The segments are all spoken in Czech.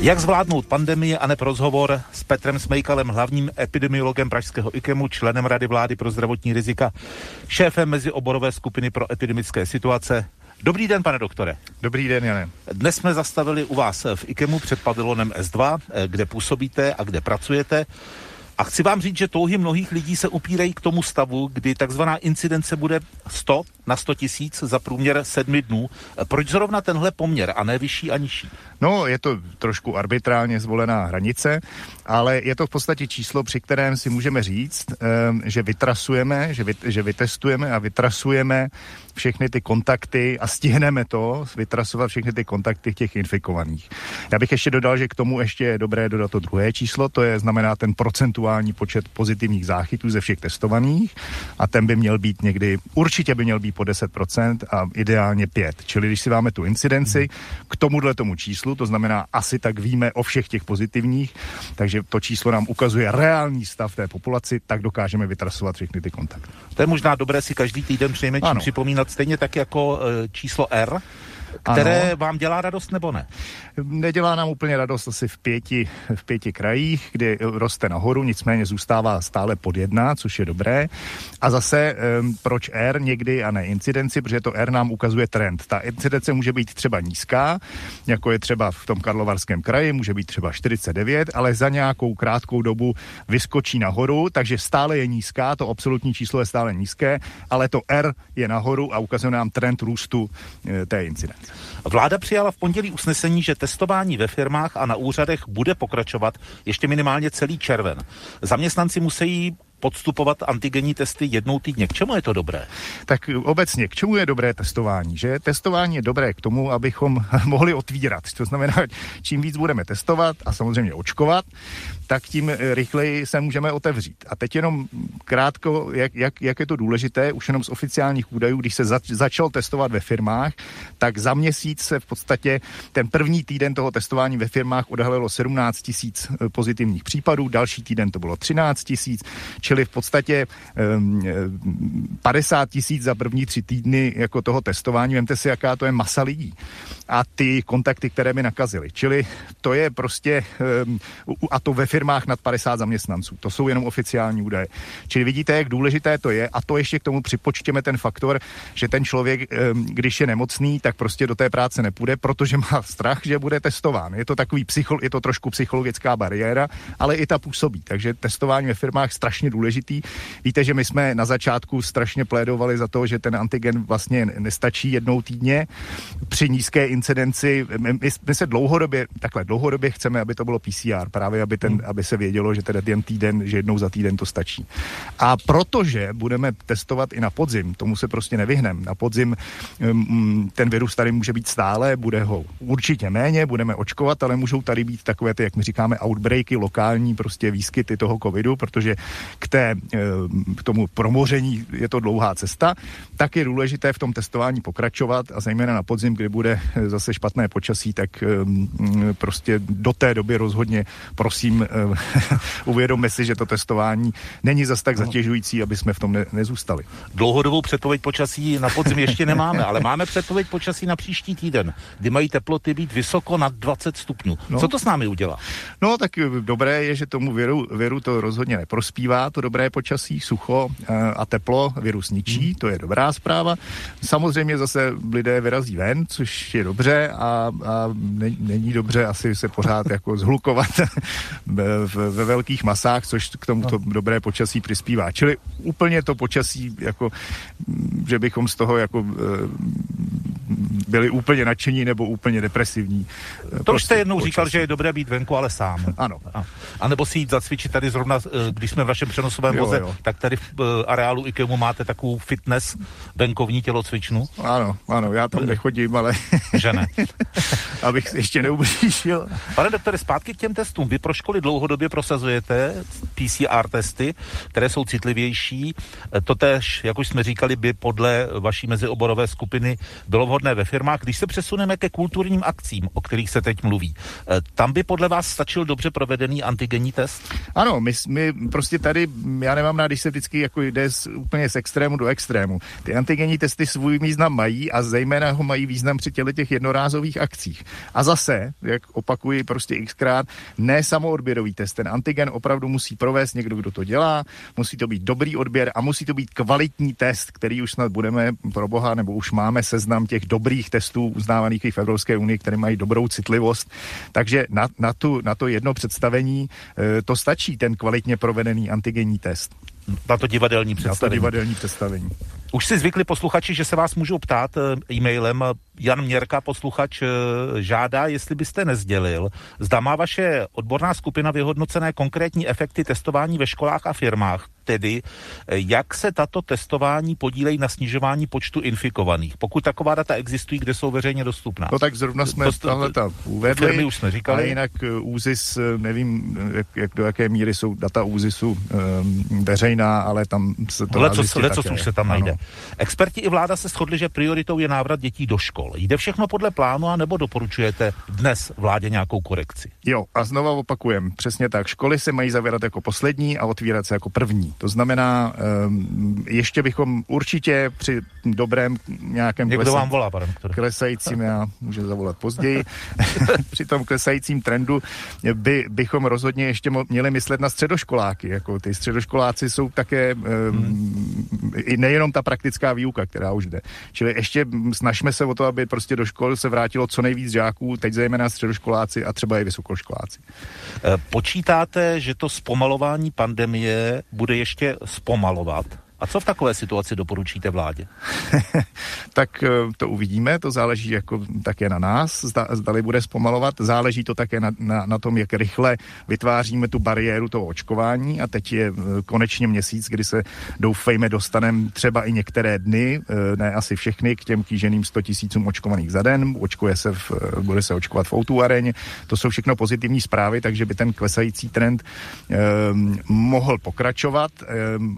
Jak zvládnout pandemii a neb rozhovor s Petrem Smejkalem, hlavním epidemiologem Pražského IKEMu, členem Rady vlády pro zdravotní rizika, šéfem mezioborové skupiny pro epidemické situace. Dobrý den, pane doktore. Dobrý den, Jane. Dnes jsme zastavili u vás v IKEMu před pavilonem S2, kde působíte a kde pracujete. A chci vám říct, že touhy mnohých lidí se upírají k tomu stavu, kdy takzvaná incidence bude 100 na 100 tisíc za průměr sedmi dnů. Proč zrovna tenhle poměr a ne vyšší a nižší? No, je to trošku arbitrálně zvolená hranice, ale je to v podstatě číslo, při kterém si můžeme říct, ehm, že vytrasujeme, že, že vytestujeme a vytrasujeme všechny ty kontakty a stihneme to, vytrasovat všechny ty kontakty těch infikovaných. Já bych ještě dodal, že k tomu ještě je dobré dodat to druhé číslo, to je znamená ten procentuální počet pozitivních záchytů ze všech testovaných a ten by měl být někdy, určitě by měl být po 10% a ideálně 5. Čili když si máme tu incidenci k tomuhle tomu číslu, to znamená asi tak víme o všech těch pozitivních, takže to číslo nám ukazuje reálný stav té populaci, tak dokážeme vytrasovat všechny ty kontakty. To je možná dobré si každý týden přijmenším připomínat stejně tak jako e, číslo R, které ano. vám dělá radost nebo ne? Nedělá nám úplně radost asi v pěti, v pěti krajích, kdy roste nahoru, nicméně zůstává stále pod jedna, což je dobré. A zase um, proč R někdy a ne incidenci, protože to R nám ukazuje trend. Ta incidence může být třeba nízká, jako je třeba v tom Karlovarském kraji, může být třeba 49, ale za nějakou krátkou dobu vyskočí nahoru, takže stále je nízká, to absolutní číslo je stále nízké, ale to R je nahoru a ukazuje nám trend růstu e, té incidence. Vláda přijala v pondělí usnesení, že testování ve firmách a na úřadech bude pokračovat ještě minimálně celý červen. Zaměstnanci musí podstupovat antigenní testy jednou týdně. K čemu je to dobré? Tak obecně, k čemu je dobré testování? Že testování je dobré k tomu, abychom mohli otvírat. To znamená, čím víc budeme testovat a samozřejmě očkovat, tak tím rychleji se můžeme otevřít. A teď jenom krátko, jak, jak, jak je to důležité, už jenom z oficiálních údajů, když se zač, začal testovat ve firmách, tak za měsíc se v podstatě ten první týden toho testování ve firmách odhalilo 17 tisíc eh, pozitivních případů, další týden to bylo 13 tisíc, čili v podstatě um, 50 tisíc za první tři týdny jako toho testování. Vemte si, jaká to je masa lidí a ty kontakty, které mi nakazili. Čili to je prostě, a to ve firmách nad 50 zaměstnanců. To jsou jenom oficiální údaje. Čili vidíte, jak důležité to je a to ještě k tomu připočtěme ten faktor, že ten člověk, když je nemocný, tak prostě do té práce nepůjde, protože má strach, že bude testován. Je to takový psycho, je to trošku psychologická bariéra, ale i ta působí. Takže testování ve firmách strašně důležitý. Víte, že my jsme na začátku strašně plédovali za to, že ten antigen vlastně nestačí jednou týdně. Při nízké incidenci, my, my se dlouhodobě, takhle dlouhodobě chceme, aby to bylo PCR, právě aby, ten, aby se vědělo, že teda jen týden, že jednou za týden to stačí. A protože budeme testovat i na podzim, tomu se prostě nevyhneme. Na podzim um, ten virus tady může být stále, bude ho určitě méně, budeme očkovat, ale můžou tady být takové ty, jak my říkáme, outbreaky, lokální prostě výskyty toho covidu, protože k, té, eh, k tomu promoření je to dlouhá cesta, tak je důležité v tom testování pokračovat a zejména na podzim, kdy bude eh, zase špatné počasí, tak eh, prostě do té doby rozhodně prosím uvědomme si, že to testování není zase tak zatěžující, aby jsme v tom ne, nezůstali. Dlouhodobou předpověď počasí na podzim ještě nemáme, ale máme předpověď počasí na příští týden, kdy mají teploty být vysoko nad 20 stupňů. No. Co to s námi udělá? No tak dobré je, že tomu věru, věru to rozhodně neprospívá, to dobré počasí, sucho eh, a teplo virus ničí, hmm. to je dobrá zpráva. Samozřejmě zase lidé vyrazí ven, což je dobře a, a ne, není dobře asi se pořád jako zhlukovat ve velkých masách, což k tomuto no. dobré počasí přispívá. Čili úplně to počasí, jako, že bychom z toho jako eh, byli úplně nadšení nebo úplně depresivní. To prostě už jste jednou počasí. říkal, že je dobré být venku, ale sám. Ano. A, a nebo si jít zacvičit tady zrovna, eh, když jsme v vašem přenosovém jo, voze, jo. tak tady v uh, areálu IKEMu máte takovou fitness venkovní tělocvičnu. Ano, ano, já tam nechodím, ale... že ne. Abych ještě neublížil. Pane doktore, zpátky k těm testům. Vy pro školy dlouhodobě prosazujete PCR testy, které jsou citlivější. Eh, Totež, jak už jsme říkali, by podle vaší mezioborové skupiny bylo vhodné ve firmách. Když se přesuneme ke kulturním akcím, o kterých se teď mluví, eh, tam by podle vás stačil dobře provedený antigenní test? Ano, my, my prostě tady, já nemám rád, když se vždycky jako jde z, úplně z extrému do extrému. Ty antigenní testy svůj význam mají a zejména ho mají význam při těle těch jednorázových frakcích. A zase, jak opakuji prostě xkrát, ne samoodběrový test. Ten antigen opravdu musí provést někdo, kdo to dělá, musí to být dobrý odběr a musí to být kvalitní test, který už snad budeme pro boha, nebo už máme seznam těch dobrých testů uznávaných v Evropské unii, které mají dobrou citlivost. Takže na, na, tu, na to jedno představení e, to stačí, ten kvalitně provedený antigenní test. Na to divadelní představení. Na to divadelní představení. Už si zvykli posluchači, že se vás můžou ptát e, e-mailem. Jan Měrka, posluchač, e, žádá, jestli byste nezdělil, zda má vaše odborná skupina vyhodnocené konkrétní efekty testování ve školách a firmách, tedy jak se tato testování podílejí na snižování počtu infikovaných, pokud taková data existují, kde jsou veřejně dostupná. No tak zrovna jsme to, tahle ta uvedli. Firmy už jsme říkali. A jinak ÚZIS, nevím, jak, jak do jaké míry jsou data ÚZISu um, veřejná, ale tam se to Lecos, lecos už se tam najde. Experti i vláda se shodli, že prioritou je návrat dětí do škol. Jde všechno podle plánu, nebo doporučujete dnes vládě nějakou korekci? Jo, a znova opakujem, přesně tak. Školy se mají zavírat jako poslední a otvírat se jako první. To znamená, um, ještě bychom určitě při dobrém nějakém Někdo vám volá, pane klesajícím, já můžu zavolat později, při tom klesajícím trendu by, bychom rozhodně ještě měli myslet na středoškoláky. Jako ty středoškoláci jsou také um, hmm. i nejenom ta praktická výuka, která už jde. Čili ještě snažme se o to, aby prostě do škol se vrátilo co nejvíc žáků, teď zejména středoškoláci a třeba i vysokoškoláci. Eh, počítáte, že to zpomalování pandemie bude ještě zpomalovat? A co v takové situaci doporučíte vládě? tak eh, to uvidíme, to záleží jako také na nás, zda, zdali bude zpomalovat, záleží to také na, na, na tom, jak rychle vytváříme tu bariéru toho očkování. A teď je eh, konečně měsíc, kdy se doufejme dostaneme třeba i některé dny, eh, ne asi všechny, k těm kýženým 100 tisícům očkovaných za den, očkuje se v, bude se očkovat v Outu aréně, to jsou všechno pozitivní zprávy, takže by ten klesající trend eh, mohl pokračovat. Eh,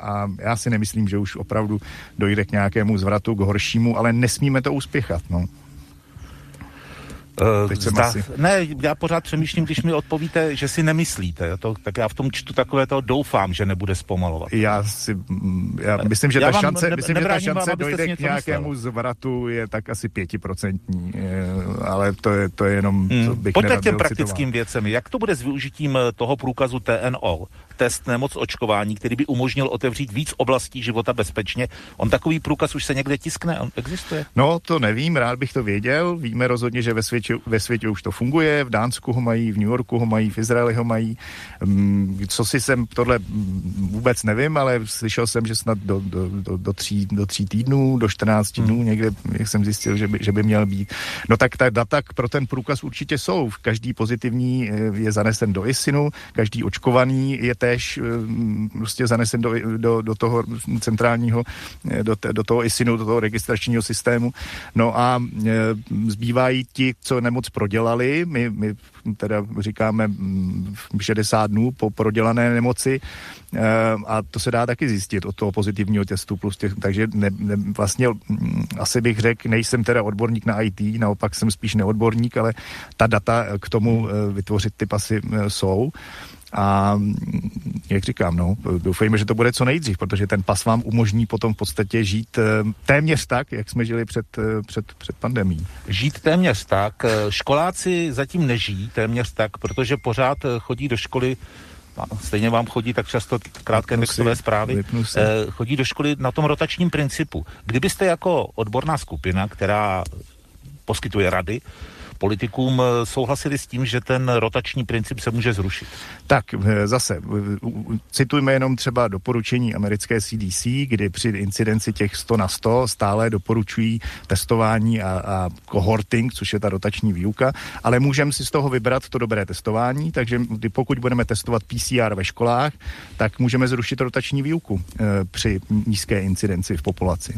a já si nemyslím, myslím, že už opravdu dojde k nějakému zvratu, k horšímu, ale nesmíme to uspěchat. No. Uh, zda, asi... Ne, já pořád přemýšlím, když mi odpovíte, že si nemyslíte, to, tak já v tom čtu takové to doufám, že nebude zpomalovat. Já si, mm, já myslím, že já ta šance, ne, myslím, že ta šance vám, dojde k nějakému myslel. zvratu je tak asi pětiprocentní, ale to je, to je jenom, hmm. co bych Pojďte k těm praktickým věcem. Jak to bude s využitím eh, toho průkazu TNO? test nemoc očkování, který by umožnil otevřít víc oblastí života bezpečně. On takový průkaz už se někde tiskne, on existuje? No, to nevím, rád bych to věděl. Víme rozhodně, že ve světě, ve světě už to funguje, v Dánsku ho mají, v New Yorku ho mají, v Izraeli ho mají. Mm, co si jsem, tohle vůbec nevím, ale slyšel jsem, že snad do, do, do, do, tří, do tří týdnů, do 14 hmm. dnů někde, jak jsem zjistil, že by, že by měl být. No tak ta data pro ten průkaz určitě jsou. Každý pozitivní eh, je zanesen do ISINu, každý očkovaný je též eh, prostě zanesen do, do, do toho centrálního, eh, do, do toho ISINu, do toho registračního systému. No a zbývají ti, co nemoc prodělali. My, my teda říkáme 60 mm, dnů po prodělané nemoci a to se dá taky zjistit od toho pozitivního testu plus těch, takže ne, ne, vlastně mm, asi bych řekl, nejsem teda odborník na IT, naopak jsem spíš neodborník, ale ta data k tomu vytvořit ty pasy jsou. A jak říkám, no, doufejme, že to bude co nejdřív, protože ten pas vám umožní potom v podstatě žít eh, téměř tak, jak jsme žili před, eh, před, před pandemí. Žít téměř tak. Eh, školáci zatím nežijí téměř tak, protože pořád chodí do školy stejně vám chodí tak často krátké textové zprávy, chodí do školy na tom rotačním principu. Kdybyste jako odborná skupina, která poskytuje rady, politikům eh, souhlasili s tím, že ten rotační princip se může zrušit. Tak eh, zase, citujme jenom třeba doporučení americké CDC, kdy při incidenci těch 100 na 100 stále doporučují testování a, a cohorting, což je ta rotační výuka, ale můžeme si z toho vybrat to dobré testování, takže pokud budeme testovat PCR ve školách, tak můžeme zrušit rotační výuku e, při nízké incidenci v populaci.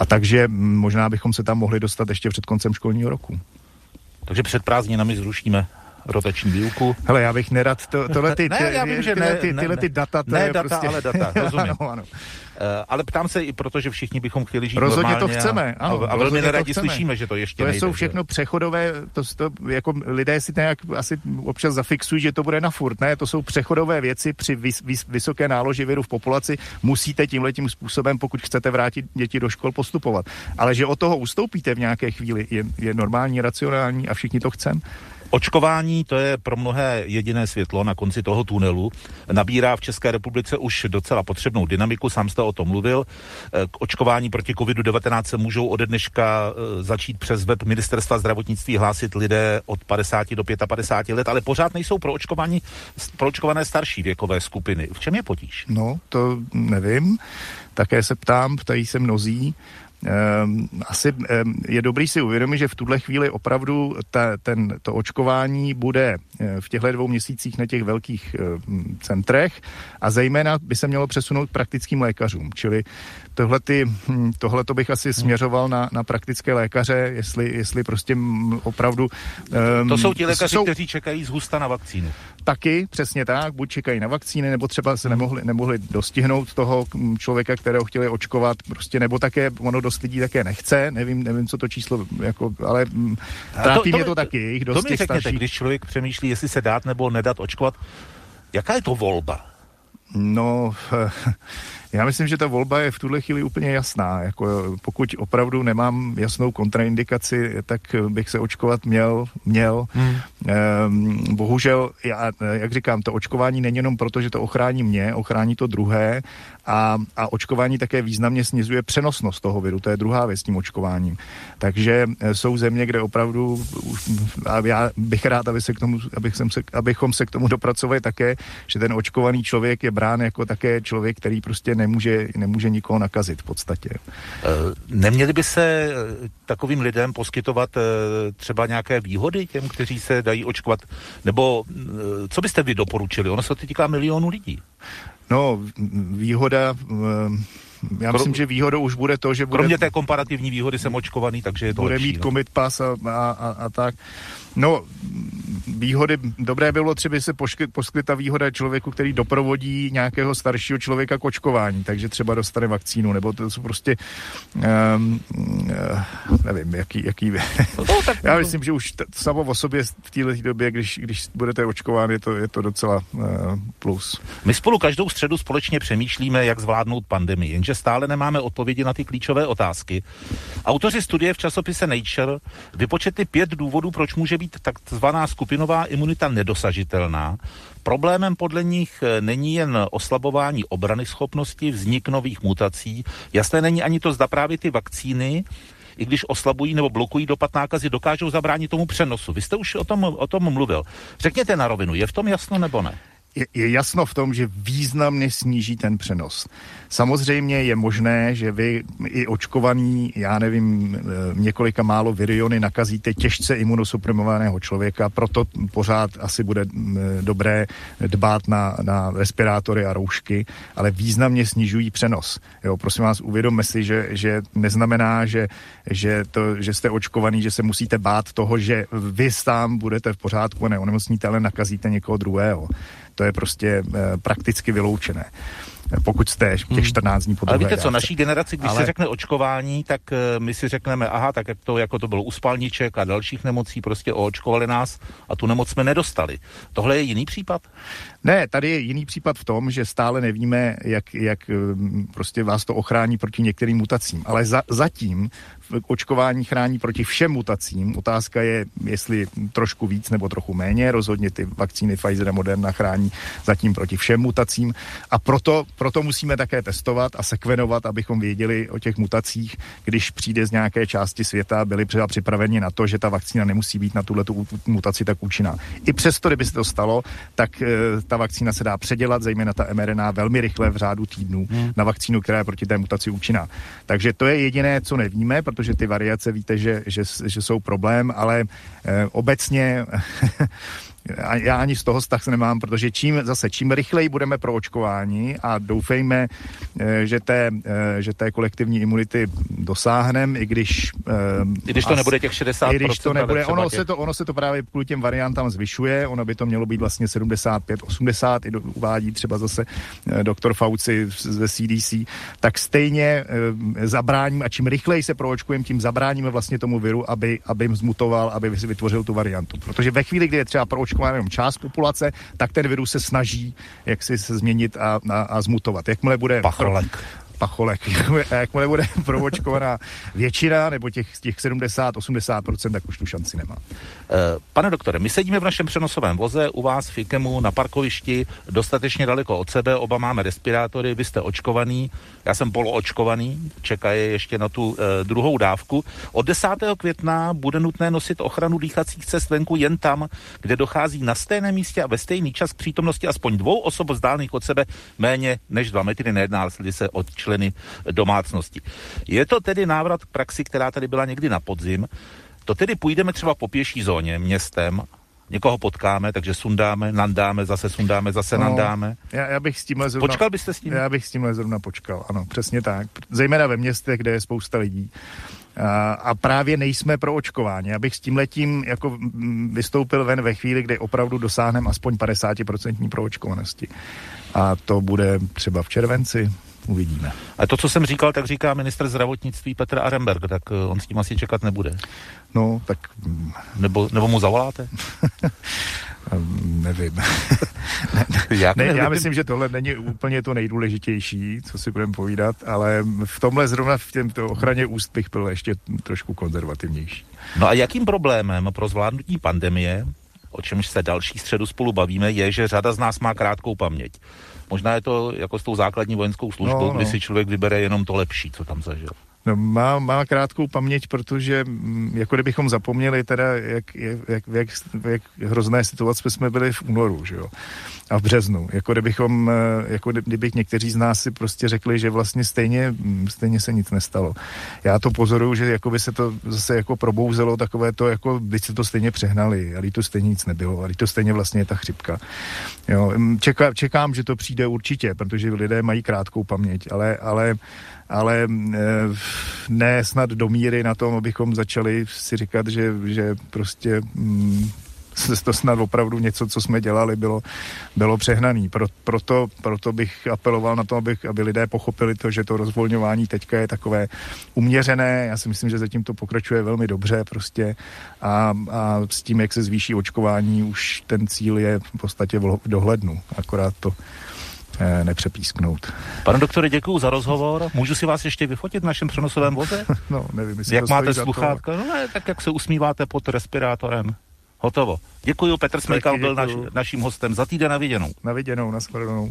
A takže možná bychom se tam mohli dostat ještě před koncem školního roku. Takže před prázdninami zrušíme rotační výuku. Hele, já bych nerad to, tohle ty, ne, já vím, že tyhle, ne, ty, tyhle ne, ty data, to ne, je data, prostě... ale data, rozumím. ano, ano. Uh, ale ptám se i proto, že všichni bychom chtěli žít Rozhodně normálně to chceme, a, ano. a, velmi neradi slyšíme, že to ještě To nejde, jsou všechno přechodové, to, to, jako lidé si nějak asi občas zafixují, že to bude na furt. Ne, to jsou přechodové věci při vys, vys, vysoké náloži viru v populaci. Musíte tímhle tím způsobem, pokud chcete vrátit děti do škol, postupovat. Ale že od toho ustoupíte v nějaké chvíli, je, je normální, racionální a všichni to chceme. Očkování to je pro mnohé jediné světlo na konci toho tunelu. Nabírá v České republice už docela potřebnou dynamiku, sám jste o tom mluvil. K očkování proti COVID-19 se můžou ode dneška e, začít přes web ministerstva zdravotnictví hlásit lidé od 50 do 55 let, ale pořád nejsou pro očkování pro očkované starší věkové skupiny. V čem je potíž? No, to nevím. Také se ptám, ptají se mnozí. Um, asi um, je dobrý si uvědomit, že v tuhle chvíli opravdu ta, ten, to očkování bude v těchto dvou měsících na těch velkých um, centrech a zejména by se mělo přesunout k praktickým lékařům, čili tohle, ty, hm, tohle to bych asi směřoval na, na praktické lékaře, jestli, jestli prostě opravdu... Um, to jsou ti lékaři, jsou, kteří čekají zhusta na vakcínu. Taky, přesně tak, buď čekají na vakcíny, nebo třeba se nemohli, nemohli dostihnout toho člověka, kterého chtěli očkovat, prostě, nebo také ono dost lidí také nechce, nevím, nevím, co to číslo, jako, ale trápí to, to, mě to taky, jich dost to řekněte, když člověk přemýšlí, jestli se dát nebo nedat očkovat, jaká je to volba? No, já myslím, že ta volba je v tuhle chvíli úplně jasná. Jako, pokud opravdu nemám jasnou kontraindikaci, tak bych se očkovat měl. měl. Hmm. Ehm, bohužel, já, jak říkám, to očkování není jenom proto, že to ochrání mě, ochrání to druhé a, a očkování také významně snižuje přenosnost toho viru. To je druhá věc s tím očkováním. Takže e, jsou země, kde opravdu, a já bych rád, aby se k tomu, abych se, abychom se k tomu dopracovali také, že ten očkovaný člověk je brán jako také člověk, který prostě nemůže, nemůže nikoho nakazit v podstatě. E, neměli by se e, takovým lidem poskytovat třeba nějaké výhody těm, kteří se dají očkovat? Nebo co byste vy doporučili? Ono se to týká milionů lidí. No, výhoda, já myslím, že výhodou už bude to, že bude... Kromě té komparativní výhody jsem očkovaný, takže je to Bude lepší, mít no. commit pass a, a, a, a tak. No, výhody, dobré by bylo třeba se poskytla ta výhoda člověku, který doprovodí nějakého staršího člověka k očkování, takže třeba dostane vakcínu, nebo to jsou prostě, um, uh, nevím, jaký, jaký no, tak, já myslím, že už t- samo o sobě v této době, když, když budete očkován, je to, je to docela uh, plus. My spolu každou středu společně přemýšlíme, jak zvládnout pandemii, jenže stále nemáme odpovědi na ty klíčové otázky. Autoři studie v časopise Nature vypočetli pět důvodů, proč může být takzvaná skupinová imunita nedosažitelná. Problémem podle nich není jen oslabování obrany schopnosti, vznik nových mutací. Jasné není ani to, zda právě ty vakcíny i když oslabují nebo blokují dopad nákazy, dokážou zabránit tomu přenosu. Vy jste už o tom, o tom mluvil. Řekněte na rovinu, je v tom jasno nebo ne? Je, je jasno v tom, že významně sníží ten přenos. Samozřejmě je možné, že vy i očkovaný, já nevím, eh, několika málo viriony nakazíte těžce imunosuprimovaného člověka, proto pořád asi bude mm, eh, dobré dbát na, na respirátory a roušky, ale významně snižují přenos. Jo, prosím vás, uvědomme si, že, že neznamená, že, že, to, že jste očkovaný, že se musíte bát toho, že vy sám budete v pořádku a neonemocníte, ale nakazíte někoho druhého. To je prostě e, prakticky vyloučené pokud jste těch 14 dní po Ale víte co, naší generaci, když Ale... se řekne očkování, tak uh, my si řekneme, aha, tak jak to, jako to bylo u spalniček a dalších nemocí, prostě oočkovali nás a tu nemoc jsme nedostali. Tohle je jiný případ? Ne, tady je jiný případ v tom, že stále nevíme, jak, jak prostě vás to ochrání proti některým mutacím. Ale za, zatím očkování chrání proti všem mutacím. Otázka je, jestli trošku víc nebo trochu méně. Rozhodně ty vakcíny Pfizer a Moderna chrání zatím proti všem mutacím. A proto, proto musíme také testovat a sekvenovat, abychom věděli o těch mutacích, když přijde z nějaké části světa, byli třeba připraveni na to, že ta vakcína nemusí být na tuhle mutaci tak účinná. I přesto, kdyby se to stalo, tak e, ta vakcína se dá předělat, zejména ta mRNA, velmi rychle v řádu týdnů hmm. na vakcínu, která je proti té mutaci účinná. Takže to je jediné, co nevíme, protože ty variace víte, že, že, že jsou problém, ale e, obecně já ani z toho vztah nemám, protože čím zase, čím rychleji budeme pro očkování a doufejme, eh, že té, eh, že té kolektivní imunity dosáhneme, i když... I když to as, nebude těch 60%. I když to nebude, ono se to, ono se to právě kvůli těm variantám zvyšuje, ono by to mělo být vlastně 75, 80, i do, uvádí třeba zase doktor Fauci ze CDC, tak stejně zabráním a čím rychleji se proočkujeme, tím zabráníme vlastně tomu viru, aby, aby zmutoval, aby vytvořil tu variantu. Protože ve chvíli, kdy je třeba proočkována jenom část populace, tak ten virus se snaží jak si se změnit a, a, a zmutovat. Jakmile bude... Pacholek pacholek. Jakmile bude provočkovaná většina, nebo těch, těch 70-80%, tak už tu šanci nemá. Eh, pane doktore, my sedíme v našem přenosovém voze u vás v Ikemu na parkovišti, dostatečně daleko od sebe, oba máme respirátory, vy jste očkovaný, já jsem poloočkovaný, čekají ještě na tu e, druhou dávku. Od 10. května bude nutné nosit ochranu dýchacích cest venku jen tam, kde dochází na stejném místě a ve stejný čas k přítomnosti aspoň dvou osob vzdálených od sebe méně než dva metry, nejedná se o členy domácnosti. Je to tedy návrat k praxi, která tady byla někdy na podzim. To tedy půjdeme třeba po pěší zóně městem někoho potkáme, takže sundáme, nandáme, zase sundáme, zase no, nandáme. Já, já bych s tímhle zrovna... Počkal byste s tím? Já bych s tímhle zrovna počkal, ano, přesně tak. Zejména ve městech, kde je spousta lidí. A, a právě nejsme pro očkování. Abych s tím letím jako vystoupil ven ve chvíli, kdy opravdu dosáhneme aspoň 50% proočkovanosti. A to bude třeba v červenci, uvidíme. A to, co jsem říkal, tak říká minister zdravotnictví Petr Aremberg, tak eh, on s tím asi čekat nebude. No, tak... Nebo, nebo mu zavoláte? nevím. ne, ne, já myslím, že tohle není úplně to nejdůležitější, co si budeme povídat, ale v tomhle zrovna v těmto ochraně úst bych byl ještě trošku konzervativnější. No a jakým problémem pro zvládnutí pandemie, o čemž se další středu spolu bavíme, je, že řada z nás má krátkou paměť. Možná je to jako s tou základní vojenskou službou, no, no. kdy si člověk vybere jenom to lepší, co tam zažil. No, má, má krátkou paměť, protože mm, jako kdybychom zapomněli teda, jak, jak, jak, jak, hrozné situace jsme byli v únoru, že jo, a v březnu. Jako kdybychom, eh, jako kdyby někteří z nás si prostě řekli, že vlastně stejně, mm, stejně se nic nestalo. Já to pozoruju, že jako by se to zase jako probouzelo takové to, jako by se to stejně přehnali, ale to stejně nic nebylo, ale to stejně vlastně je ta chřipka. Jo, mm, čeká, čekám, že to přijde určitě, protože lidé mají krátkou paměť, ale, ale ale eh, ne snad do míry na tom, abychom začali si říkat, že, že prostě mm, to snad opravdu něco, co jsme dělali, bylo, bylo přehnaný. Pro, proto, proto bych apeloval na to, aby, aby lidé pochopili to, že to rozvolňování teďka je takové uměřené. Já si myslím, že zatím to pokračuje velmi dobře prostě a, a s tím, jak se zvýší očkování, už ten cíl je v podstatě v dohlednu. Akorát to nepřepísknout. Pane doktore, děkuji za rozhovor. Můžu si vás ještě vyfotit v našem přenosovém voze? No, nevím, Jak máte sluchátka? No ne, tak jak se usmíváte pod respirátorem. Hotovo. Děkuji, Petr Smejkal byl naš, naším hostem za týden na viděnou. Na viděnou, na shledanou.